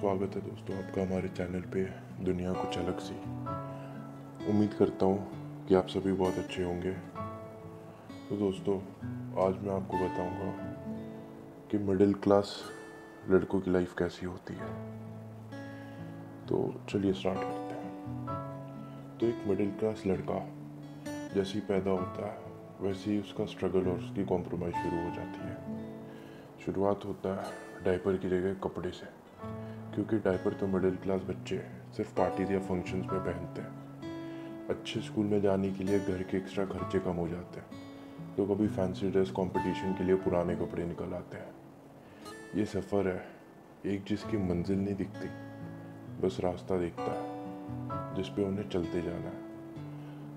स्वागत है दोस्तों आपका हमारे चैनल पे, दुनिया कुछ अलग सी। उम्मीद करता हूँ कि आप सभी बहुत अच्छे होंगे। तो दोस्तों, आज मैं आपको बताऊँगा कि मिडिल क्लास लड़कों की लाइफ कैसी होती है। तो चलिए स्टार्ट करते हैं। तो एक मिडिल क्लास लड़का जैसे ही पैदा होता है, वैसे ही उसका स्ट्रगल और उसकी कॉम्प्रोमाइज़ शुरू हो जाती है। शुरुआत होता है डायपर की जगह कपड़े से। क्योंकि डायपर तो मिडिल क्लास बच्चे सिर्फ़ पार्टीज़ या फ़ंक्शंस में पहनते हैं। अच्छे स्कूल में जाने के लिए घर के एक्स्ट्रा खर्चे कम हो जाते हैं तो कभी फैंसी ड्रेस कंपटीशन के लिए पुराने कपड़े निकल आते हैं। ये सफ़र है, एक जिसकी मंजिल नहीं दिखती, बस रास्ता देखता है जिस पे उन्हें चलते जाना है।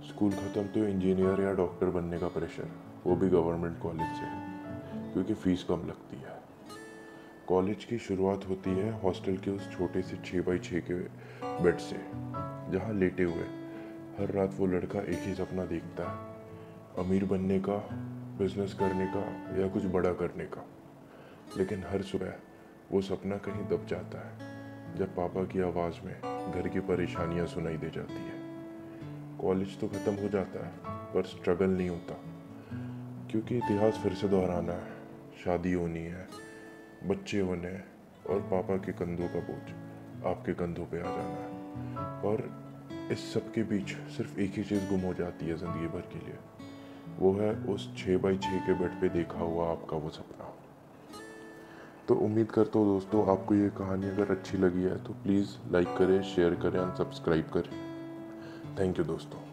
स्कूल ख़त्म तो इंजीनियर या डॉक्टर बनने का प्रेशर वो भी गवर्नमेंट कॉलेज से क्योंकि फ़ीस कम लगती है। कॉलेज की शुरुआत होती है हॉस्टल के उस छोटे से छः बाई छः के बेड से, जहाँ लेटे हुए हर रात वो लड़का एक ही सपना देखता है, अमीर बनने का बिज़नेस करने का या कुछ बड़ा करने का। लेकिन हर सुबह वो सपना कहीं दब जाता है, जब पापा की आवाज़ में घर की परेशानियाँ सुनाई दे जाती है। कॉलेज तो ख़त्म हो जाता है, पर स्ट्रगल नहीं होता, क्योंकि इतिहास फिर से दोहराना है, शादी होनी है बच्चे होने और पापा के कंधों का बोझ आपके कंधों पे आ जाना है। और इस सब के बीच सिर्फ़ एक ही चीज़ गुम हो जाती है ज़िंदगी भर के लिए। वो है उस छः बाई छः के बेड पे देखा हुआ आपका वो सपना। तो उम्मीद करता हूँ दोस्तों, आपको ये कहानी अगर अच्छी लगी है तो प्लीज़ लाइक करें, शेयर करें एंड सब्सक्राइब करें। थैंक यू दोस्तों।